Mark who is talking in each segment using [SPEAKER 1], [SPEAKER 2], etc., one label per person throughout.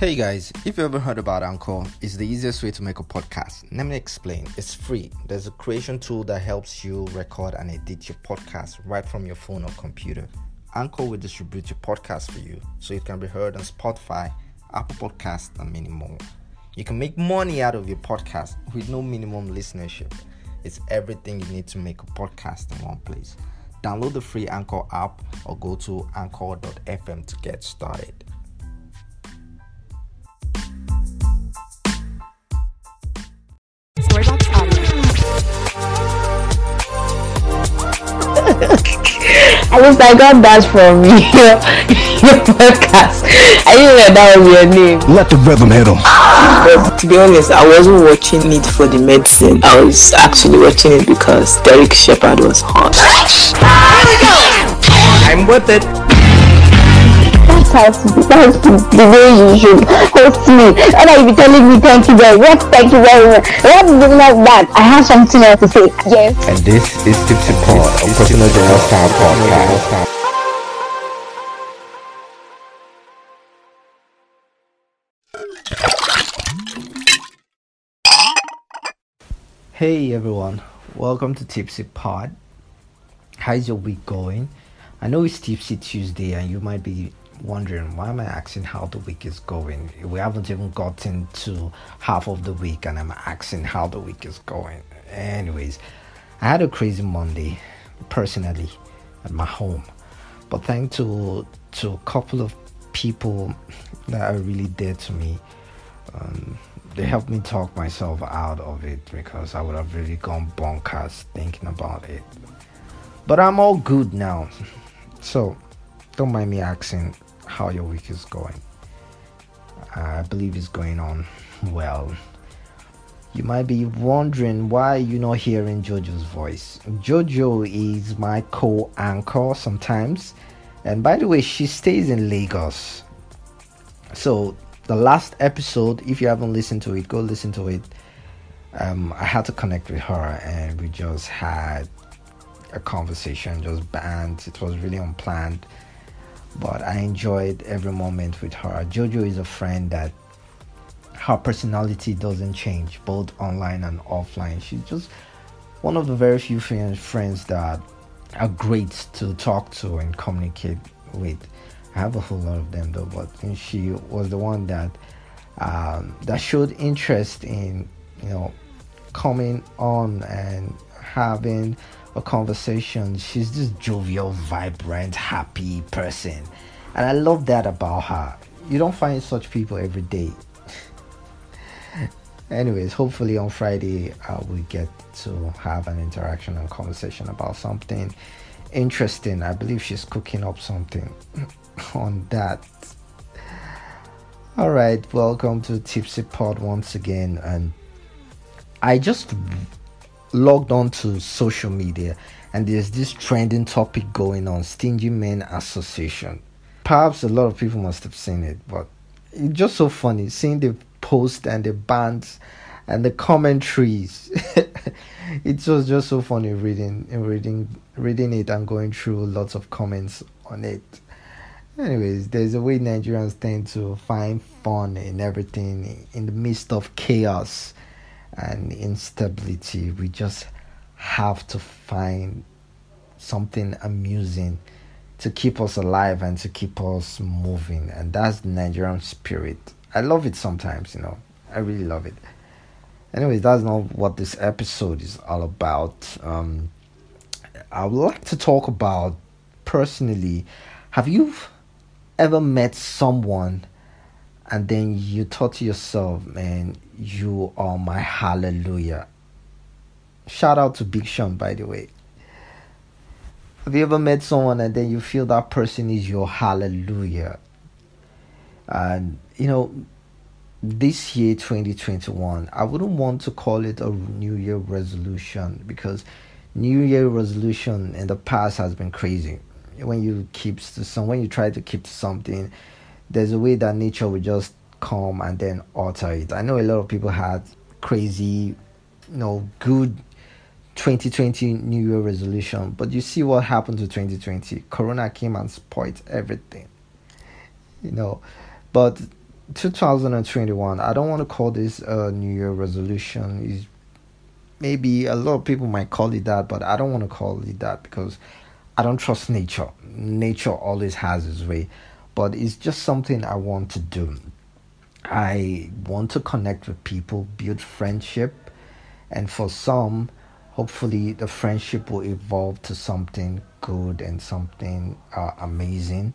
[SPEAKER 1] Hey guys, if you ever heard about Anchor, it's the easiest way to make a podcast. Let me explain. It's free. There's a creation tool that helps you record and edit your podcast right from your phone or computer. Anchor will distribute your podcast for you so it can be heard on Spotify, Apple Podcasts, and many more. You can make money out of your podcast with no minimum listenership. It's everything you need to make a podcast in one place. Download the free Anchor app or go to anchor.fm to get started.
[SPEAKER 2] At least I got that from your, your podcast. I didn't know that was your name.
[SPEAKER 3] Let the rhythm hit 'em.
[SPEAKER 2] But to be honest, I wasn't watching it for the medicine. I was actually watching it because Derek Shepherd was hot.
[SPEAKER 1] I'm with it.
[SPEAKER 4] That's how that's the way you should host me. And I be telling me thank you very much, thank you very much. What is not that? I have something else to say. Yes.
[SPEAKER 1] And this is Tipsy Pod, a personal general style podcast. Hey everyone, welcome to Tipsy Pod. How's your week going? I know it's Tipsy Tuesday, and you might be wondering why am I asking how the week is going? We haven't even gotten to half of the week, and I'm asking how the week is going. Anyways, I had a crazy Monday personally at my home, but thanks to to a couple of people that are really dear to me, um, they helped me talk myself out of it because I would have really gone bonkers thinking about it. But I'm all good now. So don't mind me asking how your week is going. I believe it's going on well. You might be wondering why you're not hearing Jojo's voice. Jojo is my co anchor sometimes. And by the way, she stays in Lagos. So, the last episode, if you haven't listened to it, go listen to it. Um, I had to connect with her and we just had a conversation, just banned. It was really unplanned, but I enjoyed every moment with her. Jojo is a friend that her personality doesn't change, both online and offline. She's just one of the very few friends that are great to talk to and communicate with. I have a whole lot of them though, but she was the one that um, that showed interest in you know coming on and having a conversation. She's this jovial, vibrant, happy person. And I love that about her. You don't find such people every day. Anyways, hopefully on Friday uh, we get to have an interaction and conversation about something interesting. I believe she's cooking up something on that. All right, welcome to Tipsy Pod once again. And I just logged on to social media and there's this trending topic going on Stingy Men Association. Perhaps a lot of people must have seen it, but it's just so funny seeing the post and the bands and the commentaries. it was just so funny reading reading reading it and going through lots of comments on it. Anyways, there's a way Nigerians tend to find fun in everything in the midst of chaos and instability. We just have to find something amusing to keep us alive and to keep us moving. And that's Nigerian spirit. I love it sometimes, you know. I really love it. Anyways, that's not what this episode is all about. Um, I would like to talk about personally. Have you ever met someone and then you thought to yourself, man, you are my hallelujah? Shout out to Big Sean, by the way. Have you ever met someone and then you feel that person is your hallelujah? And you know, this year 2021, I wouldn't want to call it a New Year resolution because New Year resolution in the past has been crazy. When you keep to some, when you try to keep to something, there's a way that nature will just come and then alter it. I know a lot of people had crazy, you know, good 2020 New Year resolution, but you see what happened to 2020. Corona came and spoiled everything, you know. But 2021. I don't want to call this a New Year resolution. Maybe a lot of people might call it that, but I don't want to call it that because I don't trust nature. Nature always has its way, but it's just something I want to do. I want to connect with people, build friendship, and for some, hopefully, the friendship will evolve to something good and something uh, amazing.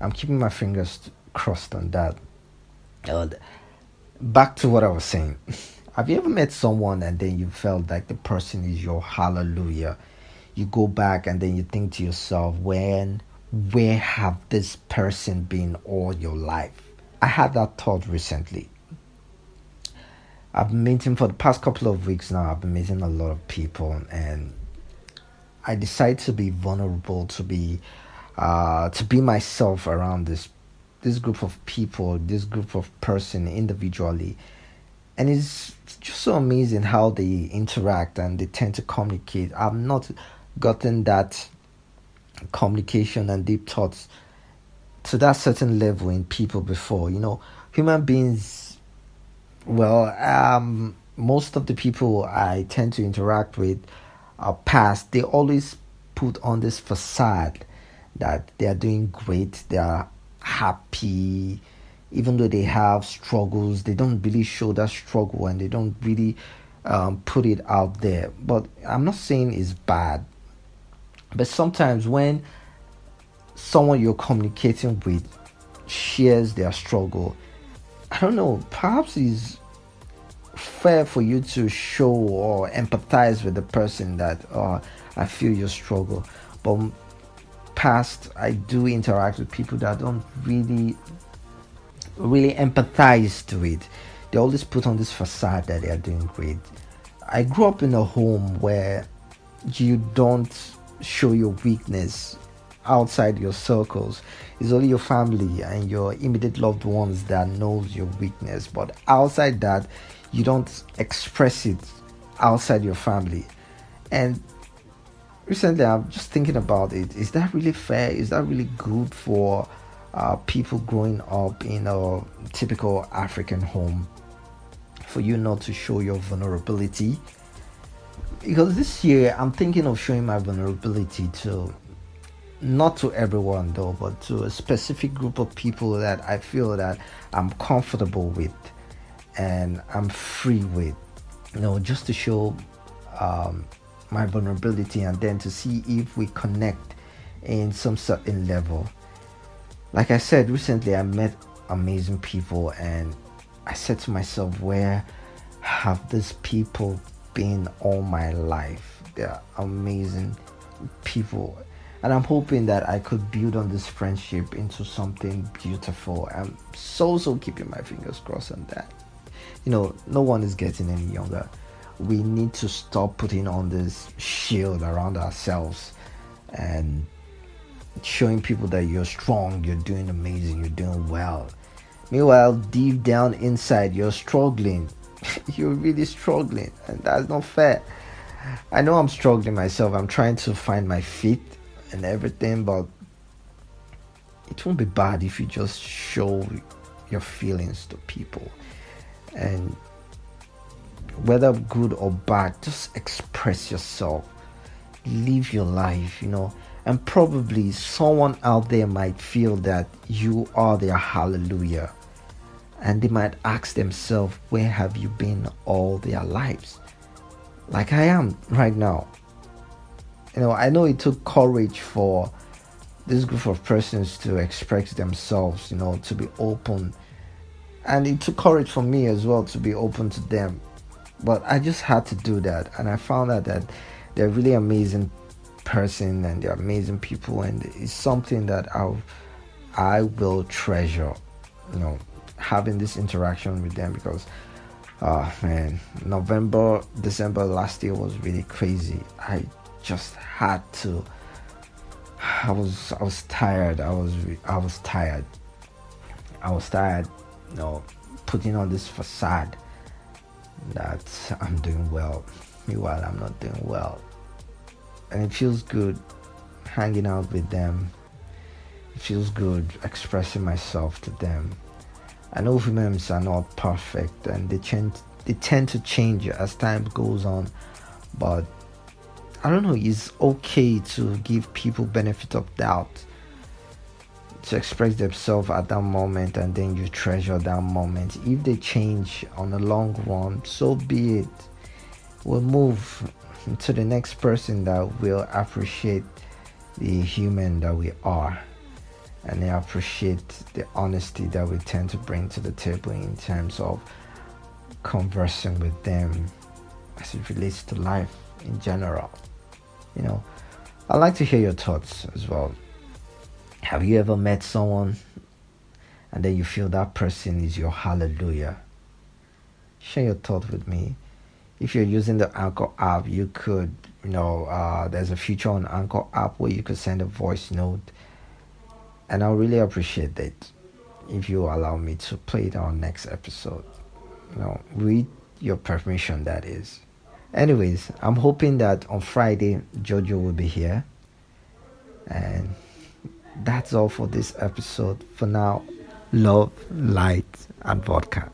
[SPEAKER 1] I'm keeping my fingers crossed on that. Uh, back to what I was saying. Have you ever met someone and then you felt like the person is your hallelujah? You go back and then you think to yourself, when, where have this person been all your life? I had that thought recently. I've been meeting for the past couple of weeks now. I've been meeting a lot of people, and I decided to be vulnerable, to be, uh, to be myself around this, this group of people, this group of person individually, and it's just so amazing how they interact and they tend to communicate. I've not gotten that communication and deep thoughts to that certain level in people before. You know, human beings, well, um, most of the people I tend to interact with are past, they always put on this facade that they are doing great, they are happy, even though they have struggles, they don't really show that struggle and they don't really um, put it out there. But I'm not saying it's bad, but sometimes when someone you're communicating with shares their struggle, I don't know, perhaps it's fair for you to show or empathize with the person that oh, I feel your struggle. But past, I do interact with people that don't really, really empathize to it. They always put on this facade that they are doing great. I grew up in a home where you don't show your weakness outside your circles. It's only your family and your immediate loved ones that knows your weakness. But outside that, you don't express it outside your family. And recently, I'm just thinking about it. Is that really fair? Is that really good for uh, people growing up in a typical African home? For you not to show your vulnerability? Because this year, I'm thinking of showing my vulnerability to not to everyone though, but to a specific group of people that I feel that I'm comfortable with and I'm free with, you know, just to show um, my vulnerability and then to see if we connect in some certain level. Like I said recently, I met amazing people and I said to myself, where have these people been all my life? They're amazing people and I'm hoping that I could build on this friendship into something beautiful. I'm so so keeping my fingers crossed on that. You know, no one is getting any younger. We need to stop putting on this shield around ourselves and showing people that you're strong, you're doing amazing, you're doing well. Meanwhile, deep down inside, you're struggling. you're really struggling, and that's not fair. I know I'm struggling myself. I'm trying to find my feet and everything, but it won't be bad if you just show your feelings to people and whether good or bad just express yourself live your life you know and probably someone out there might feel that you are their hallelujah and they might ask themselves where have you been all their lives like i am right now you know, I know it took courage for this group of persons to express themselves, you know, to be open. And it took courage for me as well to be open to them. But I just had to do that. And I found out that they're really amazing person and they're amazing people and it's something that I'll, I will treasure, you know, having this interaction with them because oh man, November, December last year was really crazy. I just had to I was I was tired. I was I was tired. I was tired, you know, putting on this facade that I'm doing well. Meanwhile, I'm not doing well. And it feels good hanging out with them. It feels good expressing myself to them. I know humans are not perfect and they tend they tend to change as time goes on, but I don't know. It's okay to give people benefit of doubt to express themselves at that moment, and then you treasure that moment. If they change on the long run, so be it. We'll move to the next person that will appreciate the human that we are and they appreciate the honesty that we tend to bring to the table in terms of conversing with them as it relates to life in general. You know, I'd like to hear your thoughts as well. Have you ever met someone and then you feel that person is your hallelujah? Share your thought with me. If you're using the Anchor app, you could, you know, uh, there's a feature on Anchor app where you could send a voice note and I'll really appreciate that if you allow me to play it on next episode. You know, with your permission, that is. Anyways, I'm hoping that on Friday Jojo will be here, and that's all for this episode. For now, love, light, and vodka.